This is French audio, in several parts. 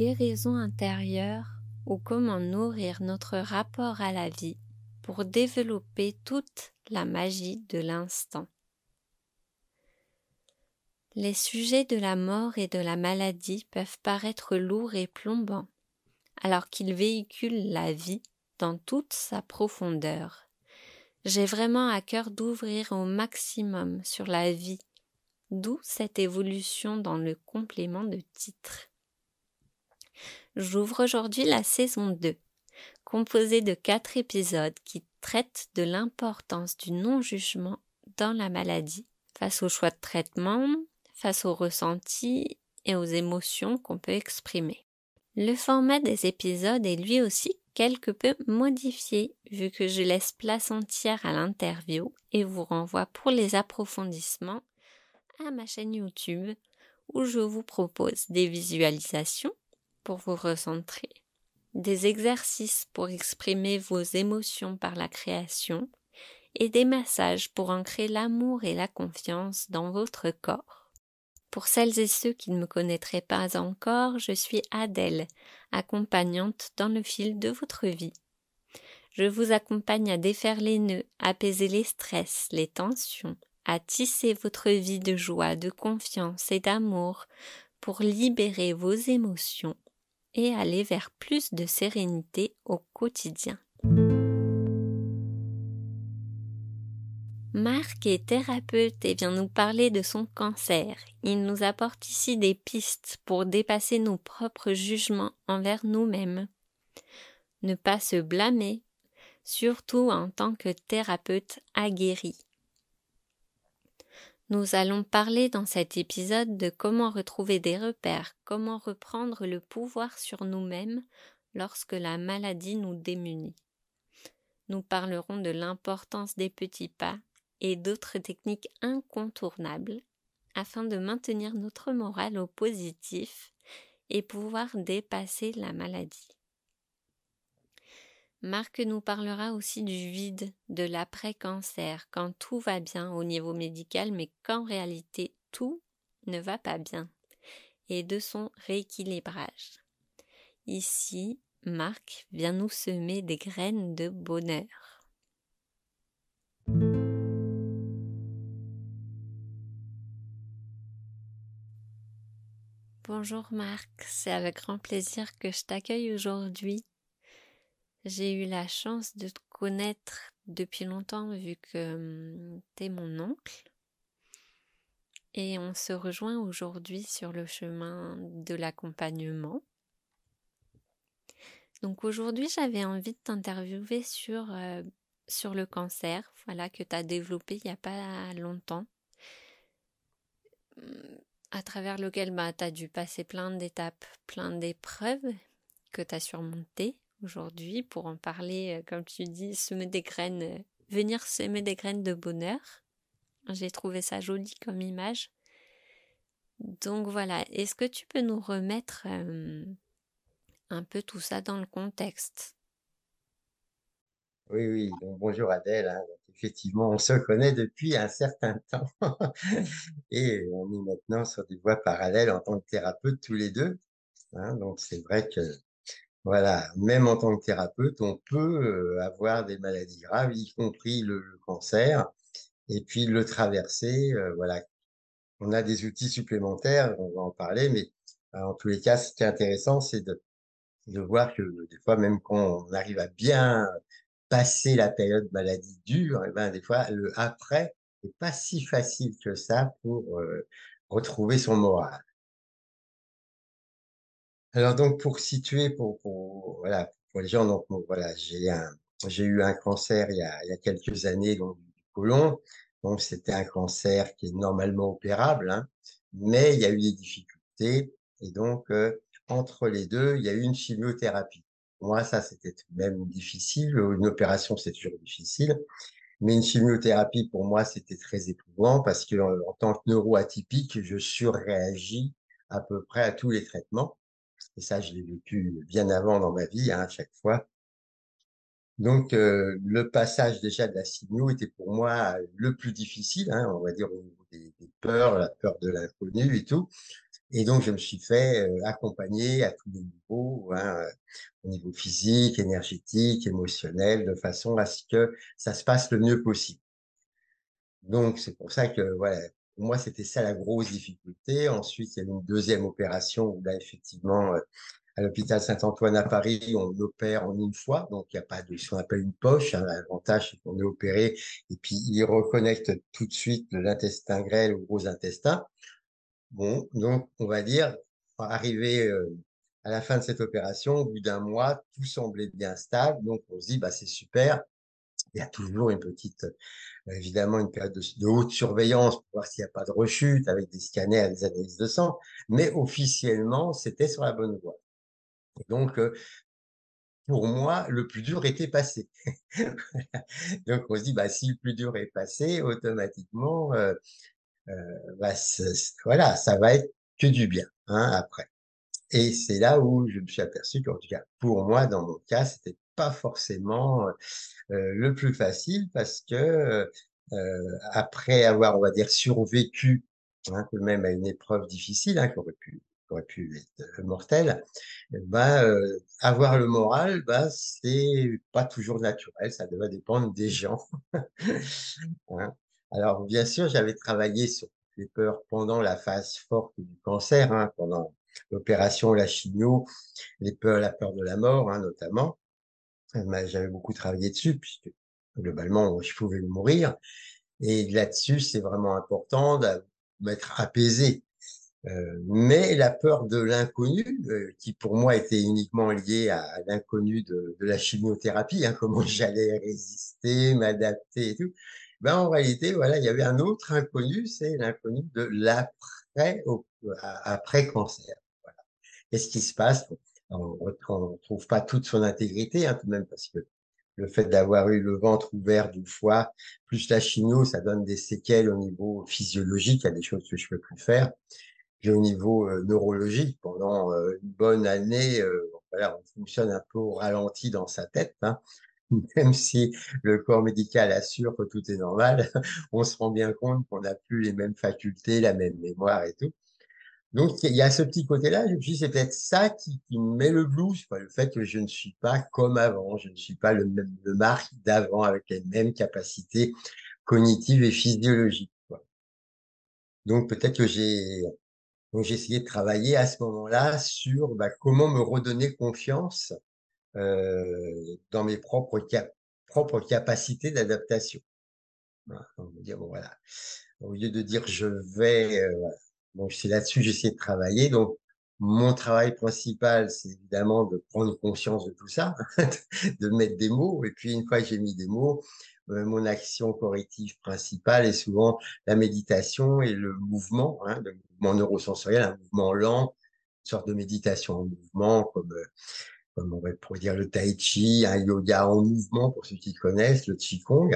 guérison intérieure ou comment nourrir notre rapport à la vie pour développer toute la magie de l'instant. Les sujets de la mort et de la maladie peuvent paraître lourds et plombants, alors qu'ils véhiculent la vie dans toute sa profondeur. J'ai vraiment à cœur d'ouvrir au maximum sur la vie, d'où cette évolution dans le complément de titre. J'ouvre aujourd'hui la saison 2, composée de quatre épisodes qui traitent de l'importance du non-jugement dans la maladie, face au choix de traitement, face aux ressentis et aux émotions qu'on peut exprimer. Le format des épisodes est lui aussi quelque peu modifié vu que je laisse place entière à l'interview et vous renvoie pour les approfondissements à ma chaîne YouTube où je vous propose des visualisations vous recentrer, des exercices pour exprimer vos émotions par la création et des massages pour ancrer l'amour et la confiance dans votre corps. Pour celles et ceux qui ne me connaîtraient pas encore, je suis Adèle, accompagnante dans le fil de votre vie. Je vous accompagne à défaire les nœuds, apaiser les stress, les tensions, à tisser votre vie de joie, de confiance et d'amour pour libérer vos émotions et aller vers plus de sérénité au quotidien. Marc est thérapeute et vient nous parler de son cancer. Il nous apporte ici des pistes pour dépasser nos propres jugements envers nous-mêmes. Ne pas se blâmer, surtout en tant que thérapeute aguerri. Nous allons parler dans cet épisode de comment retrouver des repères, comment reprendre le pouvoir sur nous-mêmes lorsque la maladie nous démunit. Nous parlerons de l'importance des petits pas et d'autres techniques incontournables afin de maintenir notre morale au positif et pouvoir dépasser la maladie. Marc nous parlera aussi du vide, de l'après-cancer, quand tout va bien au niveau médical, mais qu'en réalité tout ne va pas bien, et de son rééquilibrage. Ici, Marc vient nous semer des graines de bonheur. Bonjour Marc, c'est avec grand plaisir que je t'accueille aujourd'hui. J'ai eu la chance de te connaître depuis longtemps vu que hum, tu es mon oncle. Et on se rejoint aujourd'hui sur le chemin de l'accompagnement. Donc aujourd'hui, j'avais envie de t'interviewer sur, euh, sur le cancer, voilà, que tu as développé il n'y a pas longtemps hum, à travers lequel bah, tu as dû passer plein d'étapes, plein d'épreuves que tu as surmontées aujourd'hui pour en parler, euh, comme tu dis, semer des graines, euh, venir semer des graines de bonheur. J'ai trouvé ça joli comme image. Donc voilà, est-ce que tu peux nous remettre euh, un peu tout ça dans le contexte? Oui, oui, bonjour Adèle. Hein effectivement, on se connaît depuis un certain temps et on est maintenant sur des voies parallèles en tant que thérapeute tous les deux. Hein. donc c'est vrai que voilà, même en tant que thérapeute, on peut euh, avoir des maladies graves, y compris le, cancer, et puis le traverser. Euh, voilà, on a des outils supplémentaires, on va en parler, mais euh, en tous les cas, ce qui est intéressant, c'est de, voir que des fois, même quand on arrive à bien passer la période maladie dure, et eh ben des fois le après n'est pas si facile que ça pour retrouver son moral. Alors donc pour situer, pour, pour voilà pour les gens donc voilà j'ai un j'ai eu un cancer il y a, il y a quelques années donc du côlon donc c'était un cancer qui est normalement opérable hein, mais il y a eu des difficultés et donc euh, entre les deux il y a eu une chimiothérapie moi, ça, c'était même difficile. Une opération, c'est toujours difficile. Mais une chimiothérapie, pour moi, c'était très éprouvant parce que en, tant que neuroatypique, je surréagis à peu près à tous les traitements. Et ça, je l'ai vécu bien avant dans ma vie, hein, à chaque fois. Donc, euh, le passage déjà de la chimio était pour moi le plus difficile, hein, on va dire au niveau des, peurs, la peur de l'inconnu et tout. Et donc je me suis fait, heu, accompagner à tous les niveaux, hein, au niveau physique, énergétique, émotionnel, de façon à ce que ça se passe le mieux possible. Donc c'est pour ça que, voilà, moi, c'était ça la grosse difficulté. Ensuite, il y a une 2e opération où là, effectivement, heu, à l'hôpital Saint-Antoine à Paris, on opère en une fois, donc il y a pas de ce qu'on appelle une poche, hein. L'avantage, c'est qu'on est opéré et puis ils reconnectent tout de suite l'intestin grêle au gros intestin. Bon, donc on va dire, arrivé, heu, à la fin de cette opération, au bout d'1 mois, tout semblait bien stable, donc on se dit: «Bah, c'est super». Il y a toujours une petite, heu, évidemment une période de haute surveillance pour voir s'il y a pas de rechute avec des scanners des analyses de sang, mais officiellement, c'était sur la bonne voie. Donc heu pour moi, le plus dur était passé. Donc on se dit: «Bah, si le plus dur est passé, automatiquement, heu, bah, voilà, ça va être que du bien, hein, après». Et c'est là où je me suis aperçu qu'en tout cas, pour moi, dans mon cas, c'était pas forcément, heu, le plus facile parce que, heu, après avoir, on va dire, survécu, hein, même à une épreuve difficile, hein, qui aurait pu qui aurait pu être mortelle, bah, heu, avoir le moral, bah, c'est pas toujours naturel, ça doit dépendre des gens. Hein. Alors bien sûr, j'avais travaillé sur les peurs pendant la phase forte du cancer, hein, pendant l'opération, la chimio, les peurs la peur de la mort, hein, notamment. J'avais beaucoup travaillé dessus puisque globalement, je pouvais mourir et là-dessus, c'est vraiment important d'a m'être apaisé. Heu, mais la peur de l'inconnu, heu, qui pour moi était uniquement liée à l'inconnu de la chimiothérapie, hein, comment j'allais résister, m'adapter et tout. Ben, en réalité, voilà, il y avait un autre inconnu, c'est l'inconnu de l'après après cancer. Qu'est-ce qui se passe? On on retrouve pas toute son intégrité, hein, tout de même, parce que le fait d'avoir eu le ventre ouvert d'1 fois, plus la chimio, ça donne des séquelles au niveau physiologique. Il y a des choses que je peux plus faire. Puis au niveau, heu, neurologique, pendant, heu, une bonne année, heu, voilà, on fonctionne un peu au ralenti dans sa tête, hein. Même si le corps médical assure que tout est normal, on se rend bien compte qu'on a plus les mêmes facultés, la même mémoire et tout. Donc il y a ce petit côté-là, je me suis dit: «C'est peut-être ça qui qui me met le blues, quoi», le fait que je ne suis pas comme avant, je ne suis pas le même le Marc d'avant avec les mêmes capacités cognitives et physiologiques, quoi. Donc peut-être que j'ai donc j'ai essayé de travailler à ce moment-là sur, bah, comment me redonner confiance, heu, dans mes propres cap propres capacités d'adaptation. Voilà, donc dire: «Bon voilà», au lieu de dire: «Je vais», voilà. Donc c'est là-dessus, j'ai essayé de travailler. Donc mon travail principal, c'est évidemment de prendre conscience de tout ça, de mettre des mots et puis une fois que j'ai mis des mots, heu, mon action corrective principale est souvent la méditation et le mouvement, hein, le mouvement neurosensoriel, un mouvement lent, une sorte de méditation en mouvement comme, heu, comme on pourrait dire le tai chi, un yoga en mouvement pour ceux qui connaissent, le qigong.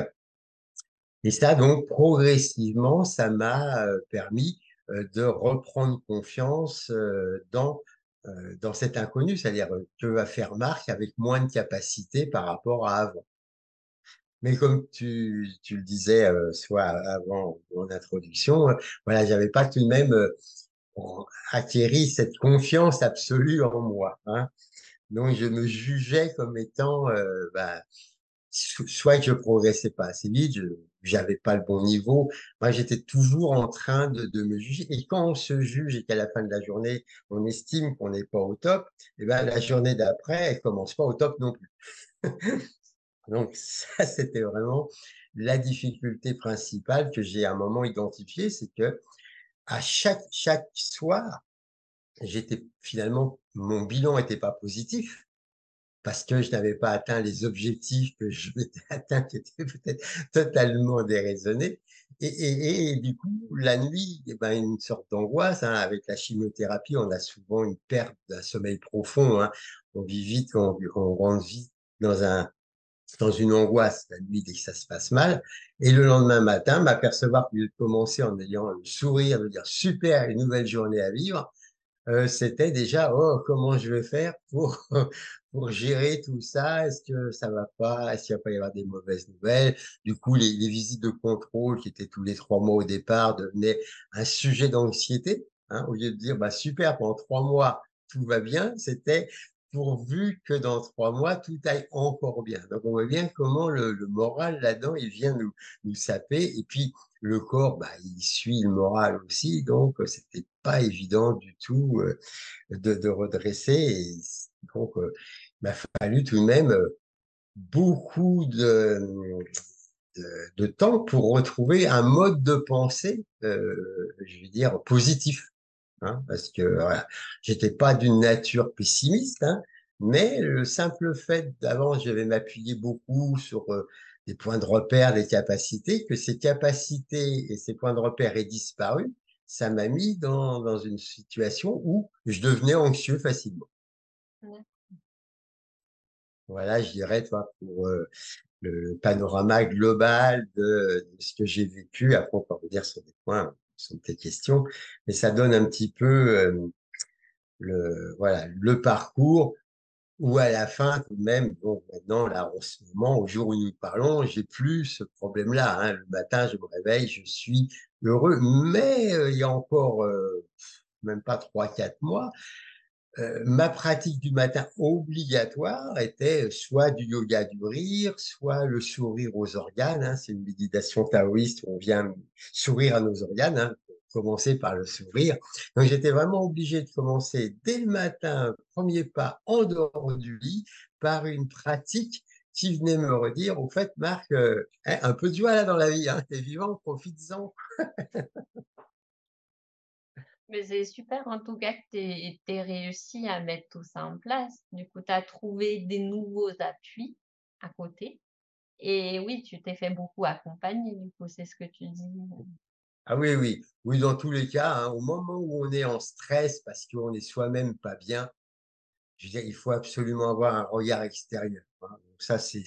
Et ça donc progressivement, ça m'a, heu, permis, de reprendre confiance, heu, dans, heu, dans cet inconnu. C'est-à-dire, que va faire Marc avec moins de capacités par rapport à avant? Mais comme tu tu le disais, soit avant mon introduction, heu, voilà, j'avais pas tout de même, acquéri cette confiance absolue en moi, hein. Donc je me jugeais comme étant, bah, soit que je progressais pas assez vite, je j'avais pas le bon niveau. Moi, j'étais toujours en train de de me juger et quand on se juge et qu'à la fin de la journée, on estime qu'on n'est pas au top et bah, la journée d'après, elle commence pas au top non plus. Donc ça, c'était vraiment la difficulté principale que j'ai à un moment identifiée, c'est qu'à chaque chaque soir, j'étais finalement mon bilan était pas positif parce que je n'avais pas atteint les objectifs que je m'étais atteint, qui étaient peut-être totalement déraisonnés et du coup, la nuit et ben, une sorte d'angoisse, hein. Avec la chimiothérapie, on a souvent une perte d'un sommeil profond, hein. On vit vite, on on rentre vite dans un dans une angoisse la nuit dès que ça se passe mal et le lendemain matin, m'apercevoir lieu de commencer en ayant le sourire, de dire: «Super, une nouvelle journée à vivre», heu, c'était déjà: «Oh, comment je vais faire pour pour gérer tout ça? Est-ce que ça va pas? Est-ce qu'il va pas y avoir des mauvaises nouvelles?» Du coup, les les visites de contrôle qui étaient tous les 3 mois au départ devenaient un sujet d'anxiété hein, au lieu de dire: «Bah, super, pendant 3 mois, tout va bien», c'était: «Pourvu que dans 3 mois, tout aille encore bien». Donc on voit bien comment le moral là-dedans, il vient nous nous saper. Et puis le corps, bah, il suit le moral aussi, donc c'était pas évident du tout, heu, de redresser. Donc heu, il m'a fallu tout de même, heu, beaucoup de, de temps pour retrouver un mode de pensée, je vais dire positif, hein. Parce que voilà, j'étais pas d'une nature pessimiste, hein, mais le simple fait d'avant, je devais m'appuyer beaucoup sur, heu, des points de repère, des capacités, que ces capacités et ces points de repère aient disparu, ça m'a mis dans dans une situation où je devenais anxieux facilement. Ouais. Voilà, je dirais, tu vois, pour, heu, le panorama global de de ce que j'ai vécu. Après, on peut revenir sur des points, sur tes questions, mais ça donne un petit peu, hem, le voilà, le parcours où à la fin, tout même, bon, maintenant, là, en ce moment, au jour où nous parlons, j'ai plus ce problème-là, hein. Le matin, je me réveille, je suis heureux, mais heu, il y a encore, heu, même pas trois quatre mois, Heu, ma pratique du matin obligatoire était, soit du yoga du rire, soit le sourire aux organes, hein. C'est une méditation taoïste où on vient sourire à nos organes, hein, commencer par le sourire. Donc j'étais vraiment obligé de commencer dès le matin, premier pas en dehors du lit, par une pratique qui venait me redire: «Au fait Marc, heu, hein, un peu de joie là dans la vie, hein, tu es vivant, profites-en». Mais c'est super en tout cas que tu aies réussi à mettre tout ça en place. Du coup, tu as trouvé des nouveaux appuis à côté et oui, tu t'es fait beaucoup accompagner du coup, c'est ce que tu dis? Ah oui, oui. Oui, dans tous les cas, hein, au moment où on est en stress parce qu'on est soi-même pas bien, il faut absolument avoir un regard extérieur, hein. Ça, c'est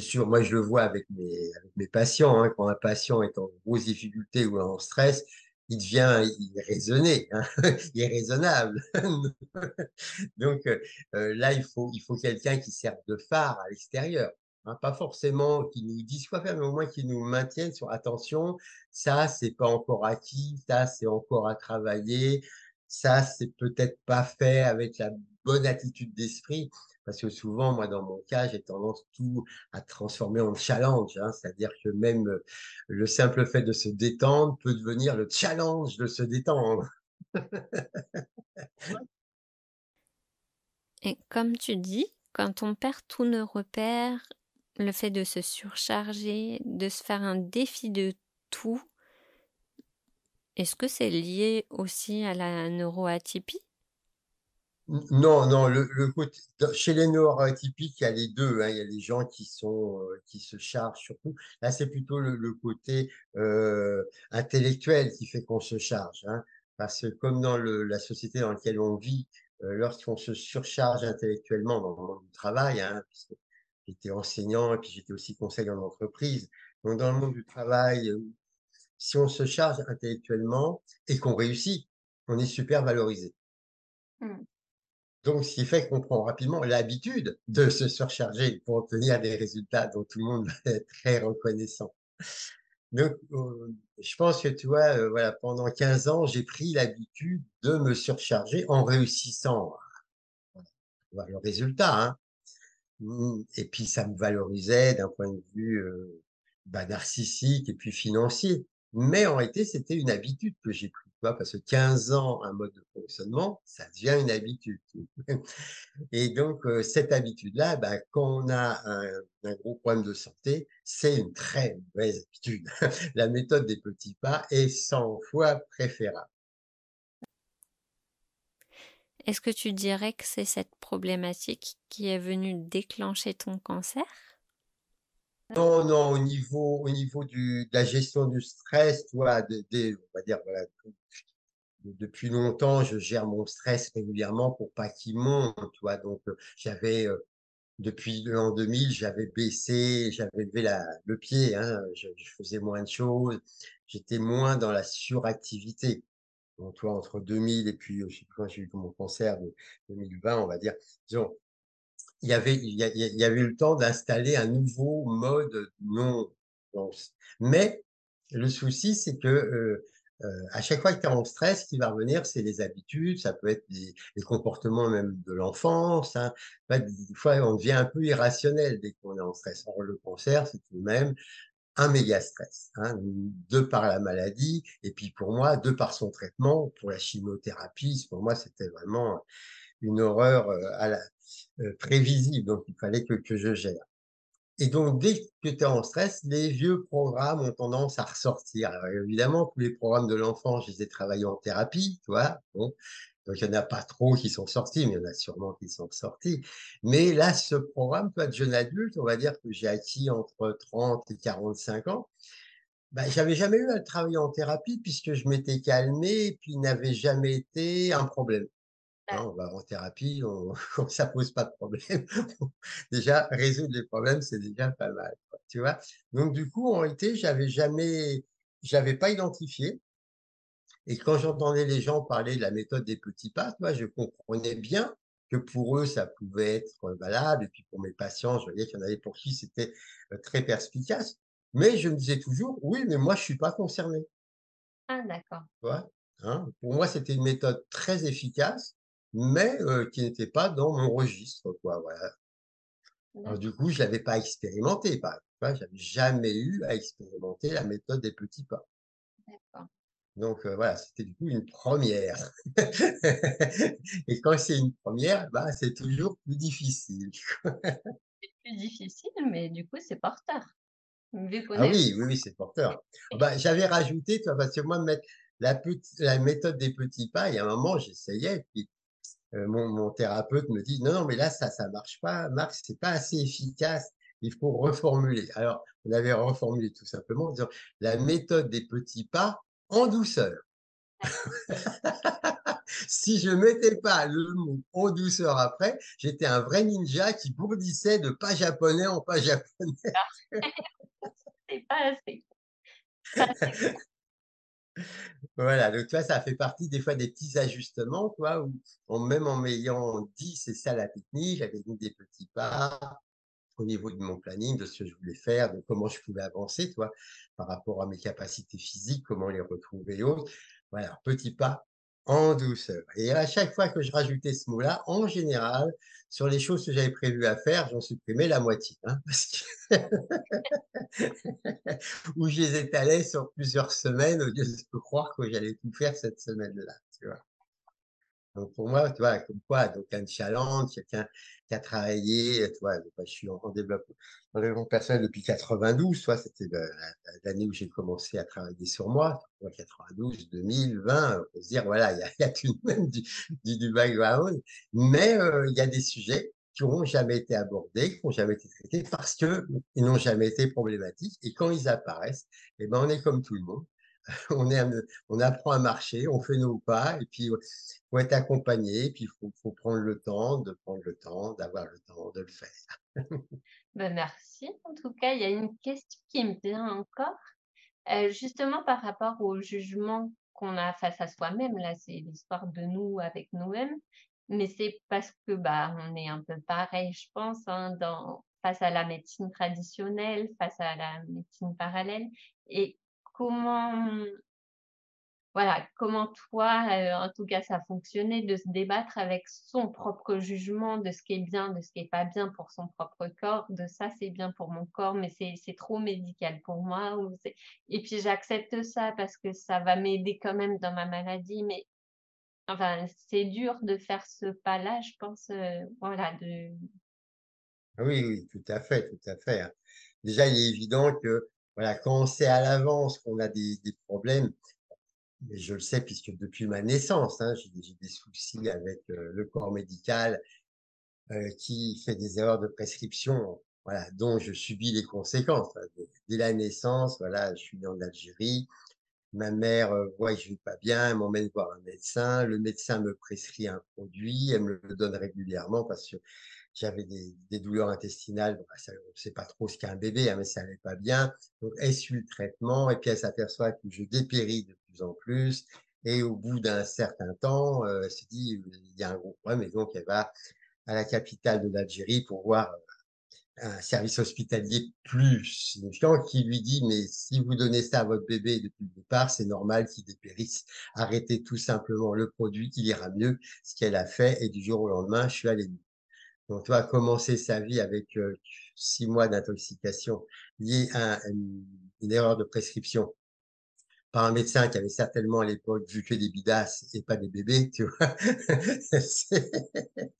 sûr. Moi, je le vois avec mes avec mes patients, hein. Quand un patient est en grosse difficulté ou en stress, il devient irraisonné, hein, irraisonnable. Donc heu heu, là, il faut il faut quelqu'un qui serve de phare à l'extérieur, hein. Pas forcément qui nous dise quoi faire, mais au moins qui nous maintienne sur: «Attention, ça, c'est pas encore acquis, ça, c'est encore à travailler, ça, c'est peut-être pas fait avec la bonne attitude d'esprit». Parce que souvent, moi, dans mon cas, j'ai tendance tout à transformer en challenge, hein. C'est-à-dire que même, heu, le simple fait de se détendre peut devenir le challenge de se détendre. Et comme tu dis, quand on perd tous nos repères, le fait de se surcharger, de se faire un défi de tout, est-ce que c'est lié aussi à la neuroatypie? Non, non, le chez les neuroatypiques, il y a les 2, hein. Il y a les gens heu, qui se chargent surtout. Là, c'est plutôt le côté, heu, intellectuel qui fait qu'on se charge, hein. Parce que comme dans la société dans laquelle on vit, heu, lorsqu'on se surcharge intellectuellement dans le monde du travail, hein, j'étais enseignant et puis j'étais aussi conseiller en entreprise. Donc dans le monde du travail, si on se charge intellectuellement et qu'on réussit, on est super valorisé. Mmh. Donc, ce qui fait qu'on prend rapidement l'habitude de se surcharger pour obtenir des résultats dont tout le monde être très reconnaissant. Donc, heu, je pense que tu vois, heu, voilà, pendant 15 ans, j'ai pris l'habitude de me surcharger en réussissant à voir le résultat, hein. Mmh et puis ça me valorisait d'un point de vue, heu, bah, narcissique et puis financier. Mais en réalité, c'était une habitude que j'ai pris, tu Parce que 15 ans, un mode de fonctionnement, ça devient une habitude. Et donc, heu, cette habitude-là, bah, quand on a un un gros problème de santé, c'est une très mauvaise habitude. La méthode des petits pas est 100 fois préférable. Est-ce que tu dirais que c'est cette problématique qui est venue déclencher ton cancer? Non, non, au niveau au niveau du de la gestion du stress, des des on va dire, voilà, de- depuis longtemps, je gère mon stress régulièrement pour pas qu'il monte, tu vois? Donc, heu, j'avais, heu, depuis l'an 2000, j'avais baissé, j'avais levé la le pied, hein, je faisais moins de choses, j'étais moins dans la suractivité. Donc, tu vois, entre 2000 et puis, je sais plus quand j'ai eu mon cancer de 2020, on va dire, disons, il y avait il y a il y avait eu le temps d'installer un nouveau mode non dense. Mais le souci, c'est que, heu heu, à chaque fois que tu es en stress, ce qui va revenir, c'est les habitudes, ça peut être les les comportements même de l'enfance, hein. En fait, des fois, on devient un peu irrationnel dès qu'on est en stress. Or, le cancer, c'est tout de même un méga stress, hein, de par la maladie et puis pour moi, de par son traitement, pour la chimiothérapie, pour moi, c'était vraiment une horreur, heu, à la prévisible, donc il fallait que je gère. Et donc dès que tu es en stress, les vieux programmes ont tendance à ressortir. Alors évidemment, tous les programmes de l'enfant, je les ai travaillés en thérapie, tu vois? Donc il y en a pas trop qui sont sortis, mais il y en a sûrement qui sont sortis. Mais là, ce programme, toi, de jeune adulte, on va dire que j'ai acquis entre 30 et 45 ans, bah, j'avais jamais eu à le travailler en thérapie puisque je m'étais calmé et puis n'avait jamais été un problème. Hein, on va en thérapie, on ça pose pas de problème, déjà résoudre les problèmes, c'est déjà pas mal, quoi, tu vois? Donc du coup, en réalité, j'avais jamais j'avais pas identifié et quand j'entendais les gens parler de la méthode des petits pas, vois, je comprenais bien que pour eux, ça pouvait être valable et puis pour mes patients, je voyais qu'il y en avait pour qui c'était, heu, très perspicace. Mais je me disais toujours: «Oui, mais moi, je suis pas concerné». Ah d'accord. Tu vois? Hein? Pour moi, c'était une méthode très efficace, mais qui n'était pas dans mon registre, quoi, voilà. Alors du coup, je l'avais pas expérimenté, par exemple? J'avais jamais eu à expérimenter la méthode des petits pas. Donc voilà, c'était du coup une première et quand c'est une première, bah, c'est toujours plus difficile. C'est plus difficile, mais du coup, c'est porteur. Vu Ah est oui, oui, oui, c'est porteur. Ah bah, j'avais rajouté, tu vois, parce que moi, mettre la la méthode des petits pas, il y a un moment, j'essayais, puis mon mon thérapeute me dit: «Non, non, mais là, ça ça marche pas, Marc, c'est pas assez efficace, il faut reformuler». Alors, on avait reformulé tout simplement en disant: «La méthode des petits pas en douceur». Si je mettais pas le mot en douceur après, j'étais un vrai ninja qui bourdissait de pas japonais en pas japonais. c'est pas assez, pas assez. Voilà, donc vois, ça fait partie des fois des petits ajustements, quoi, où même en m'ayant dit: «C'est ça la technique», j'avais mis des petits pas. Au niveau de mon planning, de ce que je voulais faire, de comment je pouvais avancer, tu vois? Par rapport à mes capacités physiques, comment les retrouver et autres. Voilà, petit pas en douceur et à chaque fois que je rajoutais ce mot-là, en général, sur les choses que j'avais prévu à faire, j'en supprimais la moitié, hein, ou je les étalais sur plusieurs semaines au lieu de croire que j'allais tout faire cette semaine-là, tu vois? Donc pour moi, tu vois, comme quoi, donc un challenge, quelqu'un qui a travaillé, tu vois, je suis en en développement en développement personnel depuis 92, tu c'était l'année où j'ai commencé à travailler sur moi, tu vois, 92-2020, on peut se dire, voilà, il y a tout de même du background, mais heu, il y a des sujets qui n'auront jamais été abordés, qui n'ont jamais été traités parce qu'ils n'ont jamais été problématiques et quand ils apparaissent, et ben, on est comme tout le monde, on est on apprend à marcher, on fait nos pas et puis, faut être accompagné, et puis il faut prendre le temps de prendre le temps, d'avoir le temps de le faire. Bah, merci en tout cas. Il y a une question qui me vient encore, heu, justement par rapport au jugement qu'on a face à soi-même. Là, c'est l'histoire de nous avec nous-mêmes, mais c'est parce que, bah, on est un peu pareil, je pense, hein, dans face à la médecine traditionnelle, face à la médecine parallèle et comment Voilà, comment toi, heu, en tout cas ça a fonctionné de se débattre avec son propre jugement de ce qui est bien, de ce qui est pas bien pour son propre corps, de ça c'est bien pour mon corps, mais c'est trop médical pour moi et puis j'accepte ça parce que ça va m'aider quand même dans ma maladie, mais enfin c'est dur de faire ce pas-là, je pense, heu, voilà de Oui, oui, tout à fait, tout à fait, hein. Déjà, il est évident que, voilà, quand on sait à l'avance qu'on a des problèmes, je le sais puisque depuis ma naissance, hein, j'ai des soucis avec, heu, le corps médical, heu, qui fait des erreurs de prescription, voilà, dont je subis les conséquences, hein. Dès dès la naissance, voilà, je suis né en Algérie, Ma mère, voit que je vais pas bien, elle m'emmène voir un médecin. Le médecin me prescrit un produit, elle me le donne régulièrement parce que j'avais des douleurs intestinales. Bon, bah, ça on sait pas trop ce qu'est un bébé, hein, mais ça allait pas bien. Donc elle suit le traitement et puis elle s'aperçoit que je dépéris de plus en plus et au bout d'un certain temps, heu, elle se dit: «Il y a un gros problème» et donc elle va à la capitale de l'Algérie pour voir, un service hospitalier plus significant qui lui dit: «Mais si vous donnez ça à votre bébé depuis le départ, c'est normal qu'il dépérisse. Arrêtez tout simplement le produit, il ira mieux». Ce qu'elle a fait et du jour au lendemain, je suis allé mieux. Donc tu vois, commencer sa vie avec, heu, 6 mois d'intoxication liée à une erreur de prescription par un médecin qui avait certainement à l'époque vu que des bidasses et pas des bébés, tu vois?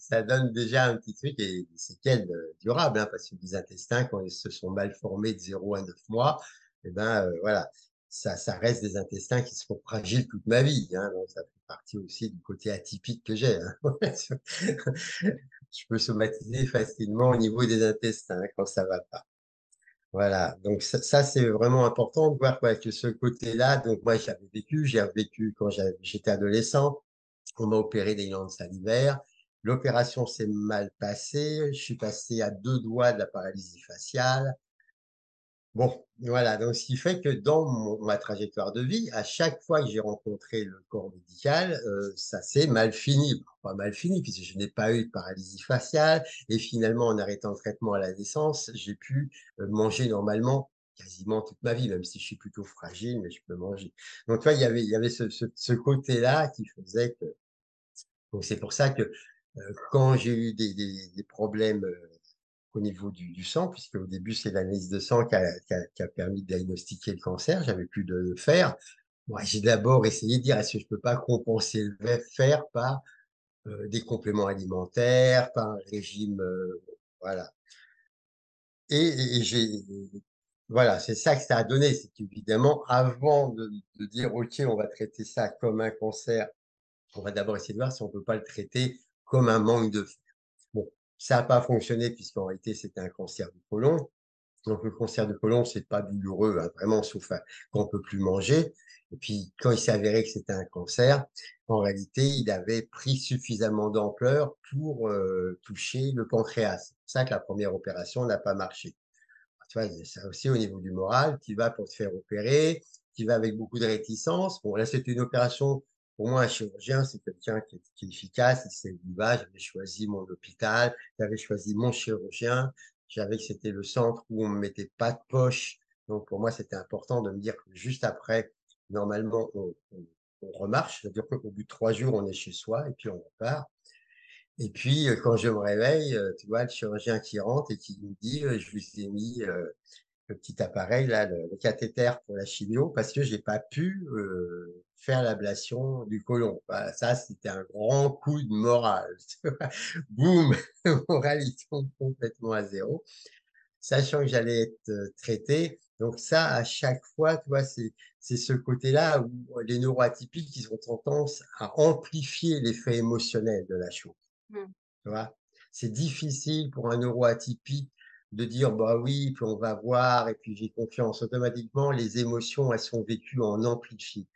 Ça donne déjà un petit truc et des séquelles, heu, durables, hein, parce que les intestins, quand ils se sont mal formés de 0 à 9 mois et ben, heu, voilà, ça ça reste des intestins qui seront fragiles toute ma vie, hein, donc ça fait partie aussi du côté atypique que j'ai, hein. Je peux somatiser facilement au niveau des intestins quand ça va pas. Voilà, donc ça c'est vraiment important de voir, ouais, que ce côté-là, donc moi, j'avais vécu, j'ai vécu quand j'étais adolescent. On m'a opéré des glandes salivaires. L'opération s'est mal passée. Je suis passé à 2 doigts de la paralysie faciale. Bon, voilà, donc ce qui fait que dans ma trajectoire de vie, à chaque fois que j'ai rencontré le corps médical, heu, ça s'est mal fini. Pas mal fini puisque je n'ai pas eu de paralysie faciale et finalement en arrêtant le traitement à la naissance, j'ai pu, heu, manger normalement quasiment toute ma vie, même si je suis plutôt fragile, mais je peux manger. Donc tu vois, il y avait ce côté-là qui faisait que donc c'est pour ça que, heu, quand j'ai eu des problèmes, au niveau du sang, puisqu'au début, c'est l'analyse de sang qui a permis de diagnostiquer le cancer, j'avais plus de fer. Moi, j'ai d'abord essayé de dire: «Est-ce que je peux pas compenser le fer par, heu, des compléments alimentaires, par un régime?» heu, voilà. Et et j'ai voilà, c'est ça que ça a donné. C'est qu'évidemment, avant de dire: «OK, on va traiter ça comme un cancer», on va d'abord essayer de voir si on peut pas le traiter comme un manque de. Ça a pas fonctionné puisqu'en réalité, c'était un cancer du côlon. Donc le cancer du côlon, c'est pas douloureux, hein, vraiment, sauf à quand on peut plus manger. Et puis, quand il s'est avéré que c'était un cancer, en réalité, il avait pris suffisamment d'ampleur pour, heu, toucher le pancréas. C'est pour ça que la 1re opération n'a pas marché. Tu vois, ça aussi au niveau du moral. Tu vas pour te faire opérer, tu vas avec beaucoup de réticence. Bon, là, c'était une opération pour moi, un chirurgien, c'est quelqu'un qui est efficace, il sait où va. J'avais choisi mon hôpital, j'avais choisi mon chirurgien, je savais que c'était le centre où on me mettait pas de poche. Donc pour moi, c'était important de me dire que juste après, normalement, on on remarche. C'est-à-dire qu'au bout de 3 jours, on est chez soi et puis on repart. Et puis, heu, quand je me réveille, heu, tu vois, le chirurgien qui rentre et qui me dit, heu: «Je vous ai mis, le petit appareil là, le le cathéter pour la chimio parce que j'ai pas pu, heu, faire l'ablation du côlon». Voilà, ça, c'était un grand coup de morale? Boum! Le moral, il tombe complètement à 0, sachant que j'allais être, heu, traité. Donc ça, à chaque fois, tu vois, c'est c'est ce côté-là où les neuroatypiques, ils ont tendance à amplifier l'effet émotionnel de la chose. Mmh. Tu vois? C'est difficile pour un neuroatypique de dire: «Bah oui, puis on va voir et puis j'ai confiance». Automatiquement, les émotions, elles sont vécues en amplifié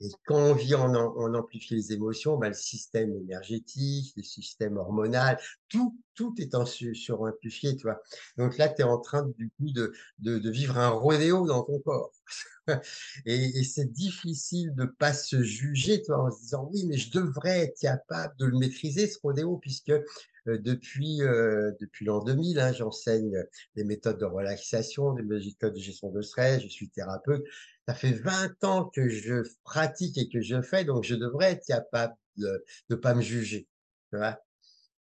et quand on vit en am en amplifié les émotions, bah, le système énergétique, le système hormonal, tout tout est en su suramplifié, tu vois? Donc là, tu es en train du coup de de vivre un rodéo dans ton corps et c'est difficile de pas se juger, tu vois? En se disant: «Oui, mais je devrais être capable de le maîtriser ce rodéo» puisque, heu, depuis, heu, depuis l'an 2000, hein, j'enseigne des méthodes de relaxation, des méthodes de gestion de stress, je suis thérapeute. Ça fait 20 ans que je pratique et que je fais, donc je devrais être capable de de pas me juger, tu vois?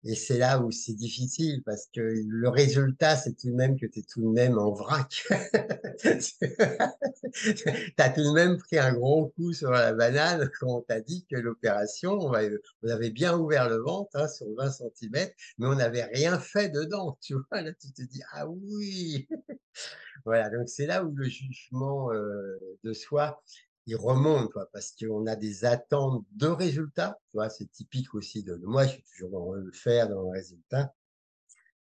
Et c'est là où c'est difficile parce que le résultat, c'est tout de même que tu es tout de même en vrac. Tu as tout de même pris un gros coup sur la banane quand on t'a dit que l'opération, on va on avait bien ouvert le ventre, hein, sur 20 centimètres, mais on n'avait rien fait dedans, tu vois? Là, tu te dis: «Ah oui!» Voilà, donc c'est là où le jugement, heu, de soi, il remonte, quoi, parce qu'on a des attentes de résultats, tu vois? C'est typique aussi de moi, je suis toujours dans le faire, dans le résultat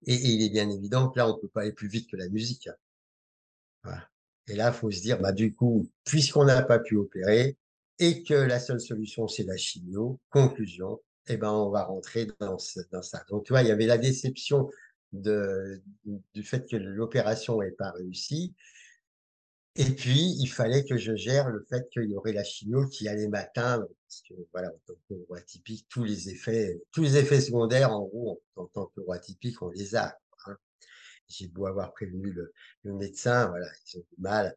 et il est bien évident que là, on peut pas aller plus vite que la musique, hein. Voilà et là, faut se dire: «Bah, du coup, puisqu'on n'a pas pu opérer et que la seule solution, c'est la chimio, conclusion, et ben, on va rentrer dans dans ça». Donc tu vois, il y avait la déception du fait que l'opération ait pas réussi et puis, il fallait que je gère le fait qu'il y aurait la chimio qui allait m'atteindre parce que, voilà, en tant que neuroatypique, tous les effets tous les effets secondaires, en gros, en tant que neuroatypique, on les a, hein. j'ai beau avoir prévenu le le médecin, voilà, ils ont du mal.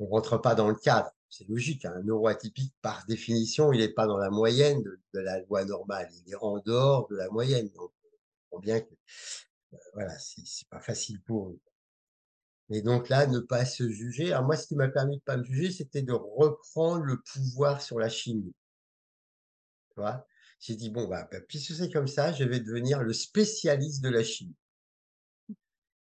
On rentre pas dans le cadre. C'est logique, hein, un neuroatypique, par définition, il est pas dans la moyenne de la loi normale. Il est en dehors de la moyenne, donc on comprend bien que, voilà, c'est pas facile pour eux. Et donc là, ne pas se juger. Alors moi, ce qui m'a permis de pas me juger, c'était de reprendre le pouvoir sur la chimie. Tu vois? J'ai dit: «Bon, bah bah, puisque c'est comme ça, je vais devenir le spécialiste de la chimie».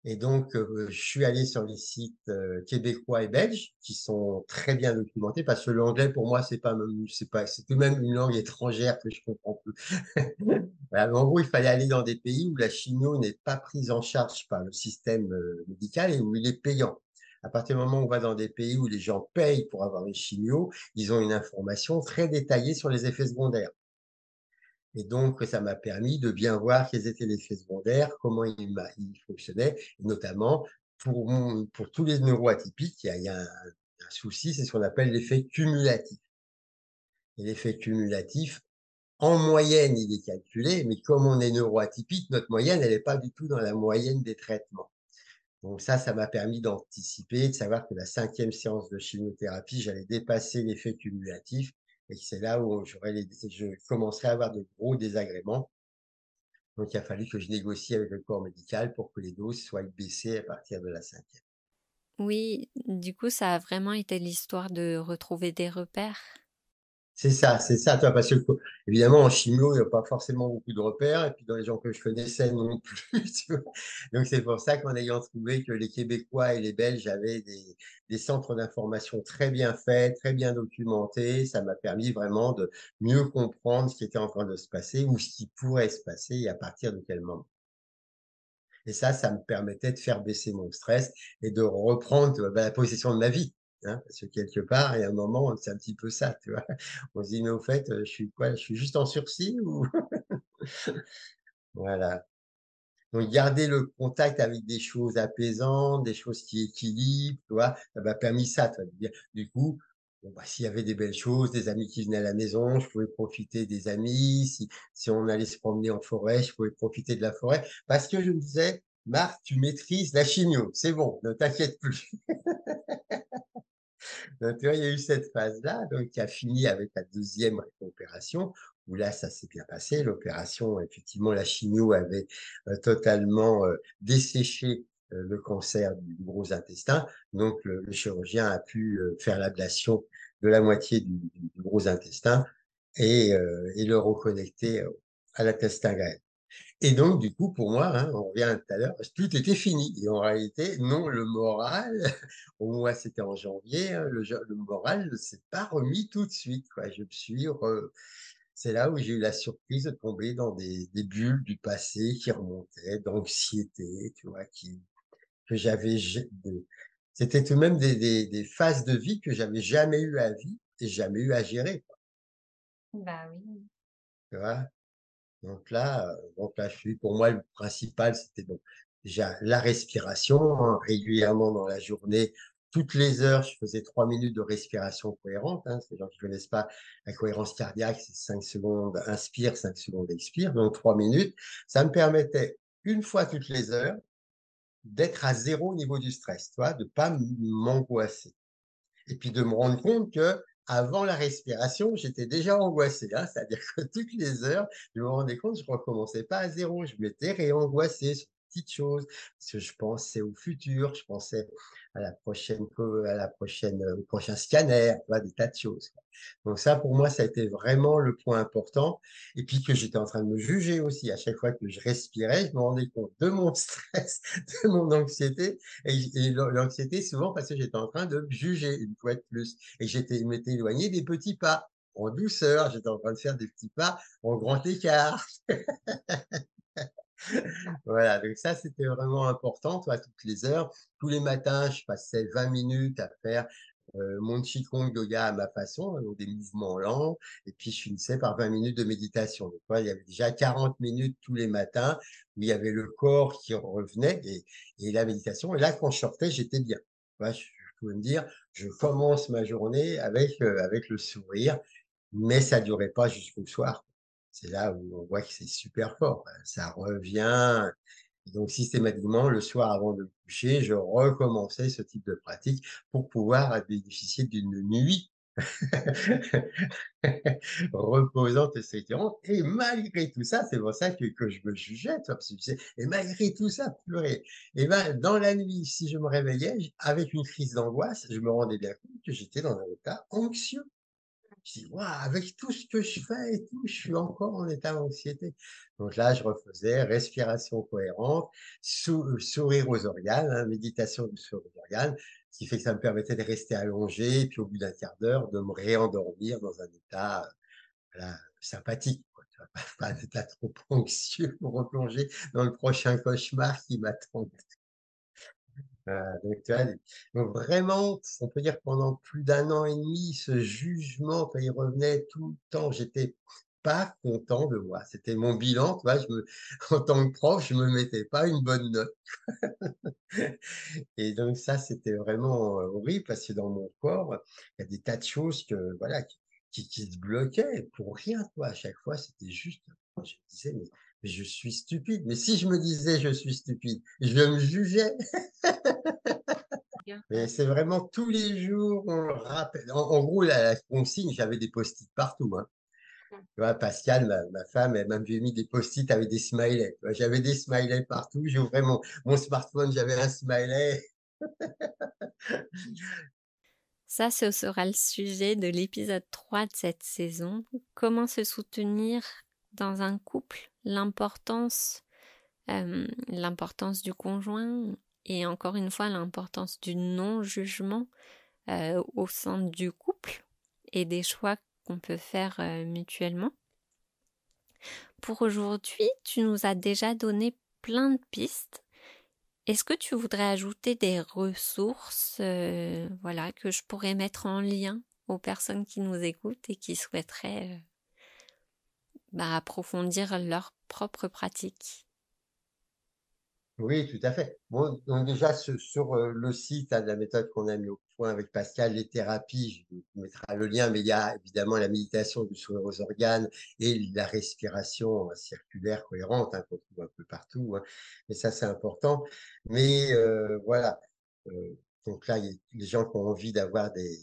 Et donc, heu, je suis allé sur les sites, heu, québécois et belges qui sont très bien documentés parce que l'anglais pour moi c'est pas c'est pas c'est tout de même une langue étrangère que je comprends peu. Voilà, en gros, il fallait aller dans des pays où la chimio n'est pas prise en charge par le système, heu, médical et où il est payant. À partir du moment où on va dans des pays où les gens payent pour avoir une chimio, ils ont une information très détaillée sur les effets secondaires. Et donc, ça m'a permis de bien voir quels étaient les effets secondaires, comment ils fonctionnaient, et notamment pour tous les neuroatypiques, il y a un un souci, c'est ce qu'on appelle l'effet cumulatif. Et l'effet cumulatif, en moyenne, il est calculé, mais comme on est neuroatypique, notre moyenne, elle est pas du tout dans la moyenne des traitements. Donc ça, ça m'a permis d'anticiper, de savoir que la cinquième séance de chimiothérapie, j'allais dépasser l'effet cumulatif et c'est là où les je commencerais à avoir de gros désagréments. Donc il a fallu que je négocie avec le corps médical pour que les doses soient baissées à partir de la cinquième. Oui, du coup, ça a vraiment été l'histoire de retrouver des repères? C'est ça, c'est ça, tu vois? Parce que évidemment en chimio, il y a pas forcément beaucoup de repères et puis dans les gens que je connaissais non plus, tu vois? Donc c'est pour ça qu'en ayant trouvé que les Québécois et les Belges avaient des des centres d'information très bien faits, très bien documentés, ça m'a permis vraiment de mieux comprendre ce qui était en train de se passer ou ce qui pourrait se passer et à partir de quel moment. Et ça, ça me permettait de faire baisser mon stress et de reprendre, bah, la possession de ma vie, hein. Parce que quelque part, il y a un moment, c'est un petit peu ça, tu vois? On se dit: «Mais au fait, je suis quoi? Je suis juste en sursis ou?» Voilà. Donc garder le contact avec des choses apaisantes, des choses qui équilibrent, tu vois? Ça m'a permis ça, tu vois? Du coup, bah, s'il y avait des belles choses, des amis qui venaient à la maison, je pouvais profiter des amis. Si si on allait se promener en forêt, je pouvais profiter de la forêt. Parce que je me disais: «Marc, tu maîtrises la chimio, c'est bon, ne t'inquiète plus». Il y a eu cette phase-là, donc qui a fini avec la deuxième opération, où là, ça s'est bien passé. L'opération, effectivement, la chimio avait, heu, totalement, heu, desséché, heu, le cancer du gros intestin. Donc le chirurgien a pu, faire l'ablation de la moitié du gros intestin et le reconnecter, à l'intestin grêle. Et donc du coup, pour moi, hein, on revient à tout à l'heure, tout était fini et en réalité, non, le moral, au moins c'était en janvier, hein, le moral ne s'est pas remis tout de suite, quoi. Je me suis re c'est là où j'ai eu la surprise de tomber dans des des bulles du passé qui remontaient, d'anxiété, tu vois? Qui que j'avais c'était tout de même des des des phases de vie que j'avais jamais eu à vivre et jamais eu à gérer, quoi, Bah oui. tu vois? Donc là, heu, donc là, pour moi, le principal, c'était donc déjà la respiration, hein, régulièrement dans la journée, toutes les heures, je faisais 3 minutes de respiration cohérente, hein. Les gens qui connaissent pas la cohérence cardiaque, c'est 5 secondes inspire, 5 secondes expire, donc 3 minutes. Ça me permettait, une fois toutes les heures, d'être à zéro au niveau du stress, tu vois? De pas m'angoisser. Et puis de me rendre compte que avant la respiration, j'étais déjà angoissé, hein. C'est-à-dire que toutes les heures, je me rendais compte, je recommençais pas à zéro, je m'étais réangoissé petites choses, parce que je pensais au futur, je pensais à la prochaine à la prochaine, heu, au prochain scanner? Des tas de choses. Donc ça, pour moi, ça a été vraiment le point important et puis que j'étais en train de me juger aussi. À chaque fois que je respirais, je me rendais compte de mon stress, de mon anxiété et l'anxiété souvent parce que j'étais en train de me juger une fois de plus et j'étais m'étais éloigné des petits pas, en douceur, j'étais en train de faire des petits pas en grand écart. Voilà, donc ça, c'était vraiment important? Toutes les heures, tous les matins, je passais 20 minutes à faire, heu, mon qigong yoga à ma façon, hein, donc des mouvements lents et puis je finissais par 20 minutes de méditation. Donc, vois, il y avait déjà 40 minutes tous les matins où il y avait le corps qui revenait et la méditation et là, quand je sortais, j'étais bien. Vois? Je pouvais me dire: «Je commence ma journée avec, avec le sourire», mais ça durait pas jusqu'au soir. C'est là où on voit que c'est super fort, heu, ça revient donc systématiquement, le soir avant de coucher, je recommençais ce type de pratique pour pouvoir bénéficier d'une nuit reposante et sécurante. Et malgré tout ça, c'est pour ça que, je me jugeais, et malgré tout ça, pleurer. Et ben, dans la nuit, si je me réveillais avec une crise d'angoisse, je me rendais bien compte que j'étais dans un état anxieux. Je dis: «Waouh, avec tout ce que je fais et tout, je suis encore en état d'anxiété». Donc là, je refaisais respiration cohérente, euh, sourire aux organes, hein, méditation du sourire aux organes, ce qui fait que ça me permettait de rester allongé et puis au bout d'un quart d'heure, de me réendormir dans un état, voilà, sympathique pas un état trop anxieux pour replonger dans le prochain cauchemar qui m'attendait. Heu, donc vraiment, on peut dire pendant plus d'un an et demi, ce jugement, quand il revenait tout le temps, j'étais pas content de moi. C'était mon bilan, tu? Je me en tant que prof, je me mettais pas une bonne note et donc ça, c'était vraiment, heu, horrible parce que dans mon corps, il y a des tas de choses que voilà, qui se bloquaient pour rien, quoi. À chaque fois, c'était juste je me disais: «Mais mais je suis stupide». Mais si je me disais: «Je suis stupide», je me jugeais. Mais c'est vraiment tous les jours, on le rappelle. En en gros, la la consigne, j'avais des post-it partout, hein. Tu vois, Pascal, ma ma femme, elle m'a mis des post-it avec des smileys? J'avais des smileys partout, j'ouvrais mon mon smartphone, j'avais un smiley. Ça, ce sera le sujet de l'épisode 3 de cette saison. Comment se soutenir dans un couple, l'importance, euh, l'importance du conjoint et encore une fois l'importance du non-jugement euh, au sein du couple et des choix qu'on peut faire euh, mutuellement. Pour aujourd'hui, tu nous as déjà donné plein de pistes. Est-ce que tu voudrais ajouter des ressources voilà, que je pourrais mettre en lien aux personnes qui nous écoutent et qui souhaiteraient bah, approfondir leur propre pratique Oui, tout à fait. Déjà sur, heu, le site, hein, de la méthode qu'on a mis au point avec Pascal, les thérapies, je vous mettrai le lien, mais il y a évidemment la méditation du sourire aux organes et la respiration, heu, circulaire cohérente, hein, qu'on trouve un peu partout, hein. Et ça, c'est important. Mais, heu, voilà, heu, donc là, les gens qui ont envie d'avoir des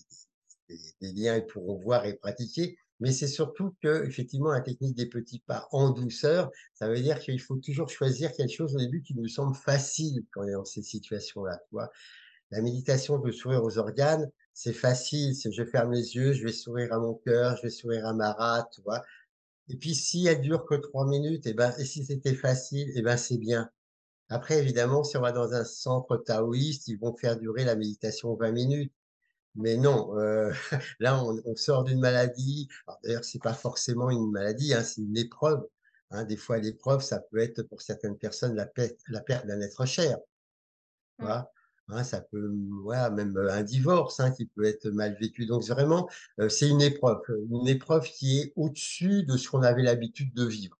des des liens, ils pourront voir et pratiquer. Mais c'est surtout qu'effectivement, la technique des petits pas en douceur, ça veut dire qu'il faut toujours choisir quelque chose au début qui nous semble facile quand on est dans ces situations-là, tu vois? La méditation de sourire aux organes, c'est facile, c'est je ferme les yeux, je vais sourire à mon cœur, je vais sourire à ma rate, tu vois? Et puis si elle dure que 3 minutes et ben et si c'était facile et ben c'est bien. Après évidemment, si on va dans un centre taoïste, ils vont faire durer la méditation 20 minutes. Mais non, heu, là, on on sort d'une maladie. D'ailleurs, c'est pas forcément une maladie, hein, c'est une épreuve, hein. Des fois, l'épreuve, ça peut être pour certaines personnes la perte la perte d'un être cher, Mmh. vois? Hein, ça peut, mmh, voilà, même, heu, un divorce, hein, qui peut être mal vécu. Donc vraiment, heu, c'est une épreuve, une épreuve qui est au-dessus de ce qu'on avait l'habitude de vivre.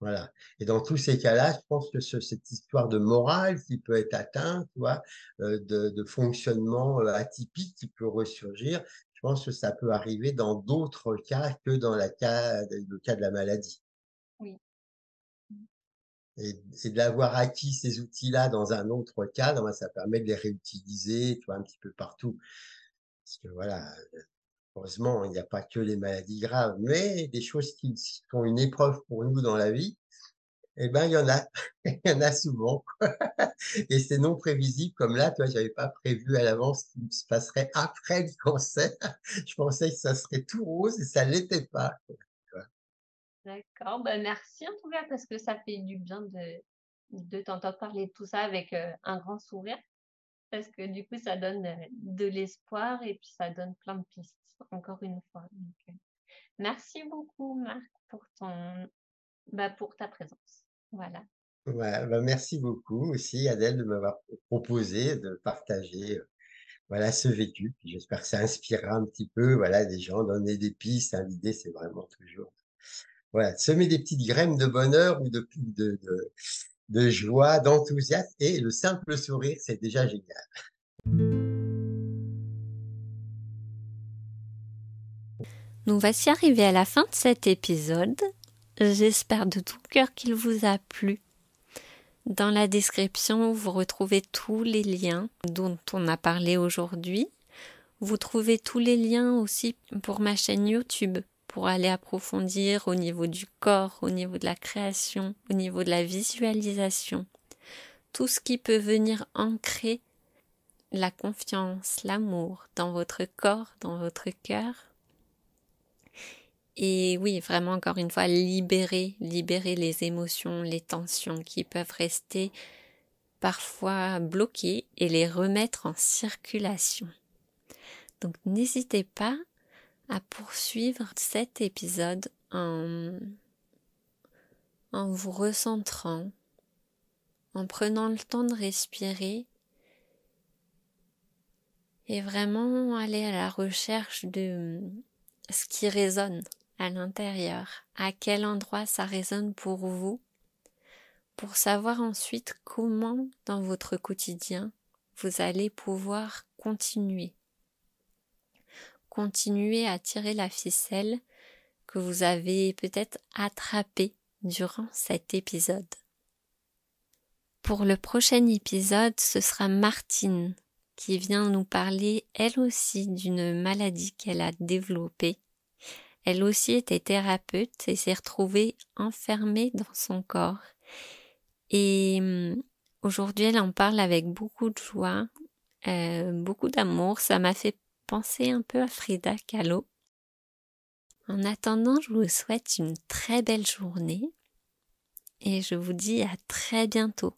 Voilà et dans tous ces cas-là, je pense que ce cette histoire de morale qui peut être atteinte, tu vois? Heu, de de fonctionnement, heu, atypique qui peut ressurgir, je pense que ça peut arriver dans d'autres cas que dans la cas le cas de la maladie Oui. Mmh. et et d'avoir acquis ces outils-là dans un autre cadre, ben, ça permet de les réutiliser, tu vois? Un petit peu partout. Parce que voilà, heureusement, il n'y a pas que les maladies graves, mais des choses qui sont une épreuve pour nous dans la vie, Et ben, il y en a, y en a souvent et c'est non prévisible comme là, tu vois, j'avais pas prévu à l'avance ce qui se passerait après le cancer. Je pensais que ça serait tout rose et ça l'était pas? D'accord, bah, merci en tout cas parce que ça fait du bien de de t'entendre parler de tout ça avec, heu, un grand sourire. Parce que du coup ça donne, heu, de l'espoir et puis ça donne plein de pistes, encore une fois heu, merci beaucoup Marc pour ton bah, pour ta présence. Voilà. Bah, merci beaucoup aussi Adèle de m'avoir proposé de partager, heu, voilà ce vécu. J'espère que ça inspirera un petit peu, voilà, des gens, donner des pistes, hein. L'idée, c'est vraiment toujours, voilà, semer des petites graines de bonheur ou de de de joie, d'enthousiasme et le simple sourire, c'est déjà génial. Nous voici arrivés à la fin de cet épisode. J'espère de tout cœur qu'il vous a plu. Dans la description, vous retrouvez tous les liens dont on a parlé aujourd'hui. Vous trouvez tous les liens aussi pour ma chaîne YouTube pour aller approfondir au niveau du corps, au niveau de la création, au niveau de la visualisation. Tout ce qui peut venir ancrer la confiance, l'amour dans votre corps, dans votre cœur. Et oui, vraiment encore une fois, libérer, libérer les émotions, les tensions qui peuvent rester parfois bloquées et les remettre en circulation. Donc n'hésitez pas à poursuivre cet épisode en, en vous recentrant, en prenant le temps de respirer et vraiment aller à la recherche de ce qui résonne à l'intérieur, à quel endroit ça résonne pour vous, pour savoir ensuite comment dans votre quotidien vous allez pouvoir continuer. Continuer à tirer la ficelle que vous avez peut-être attrapée durant cet épisode. Pour le prochain épisode, ce sera Martine qui vient nous parler elle aussi d'une maladie qu'elle a développée. Elle aussi était thérapeute et s'est retrouvée enfermée dans son corps. Et hum, aujourd'hui, elle en parle avec beaucoup de joie, euh, beaucoup d'amour. Ça m'a fait pensez un peu à Frida Kahlo. En attendant, je vous souhaite une très belle journée et je vous dis à très bientôt.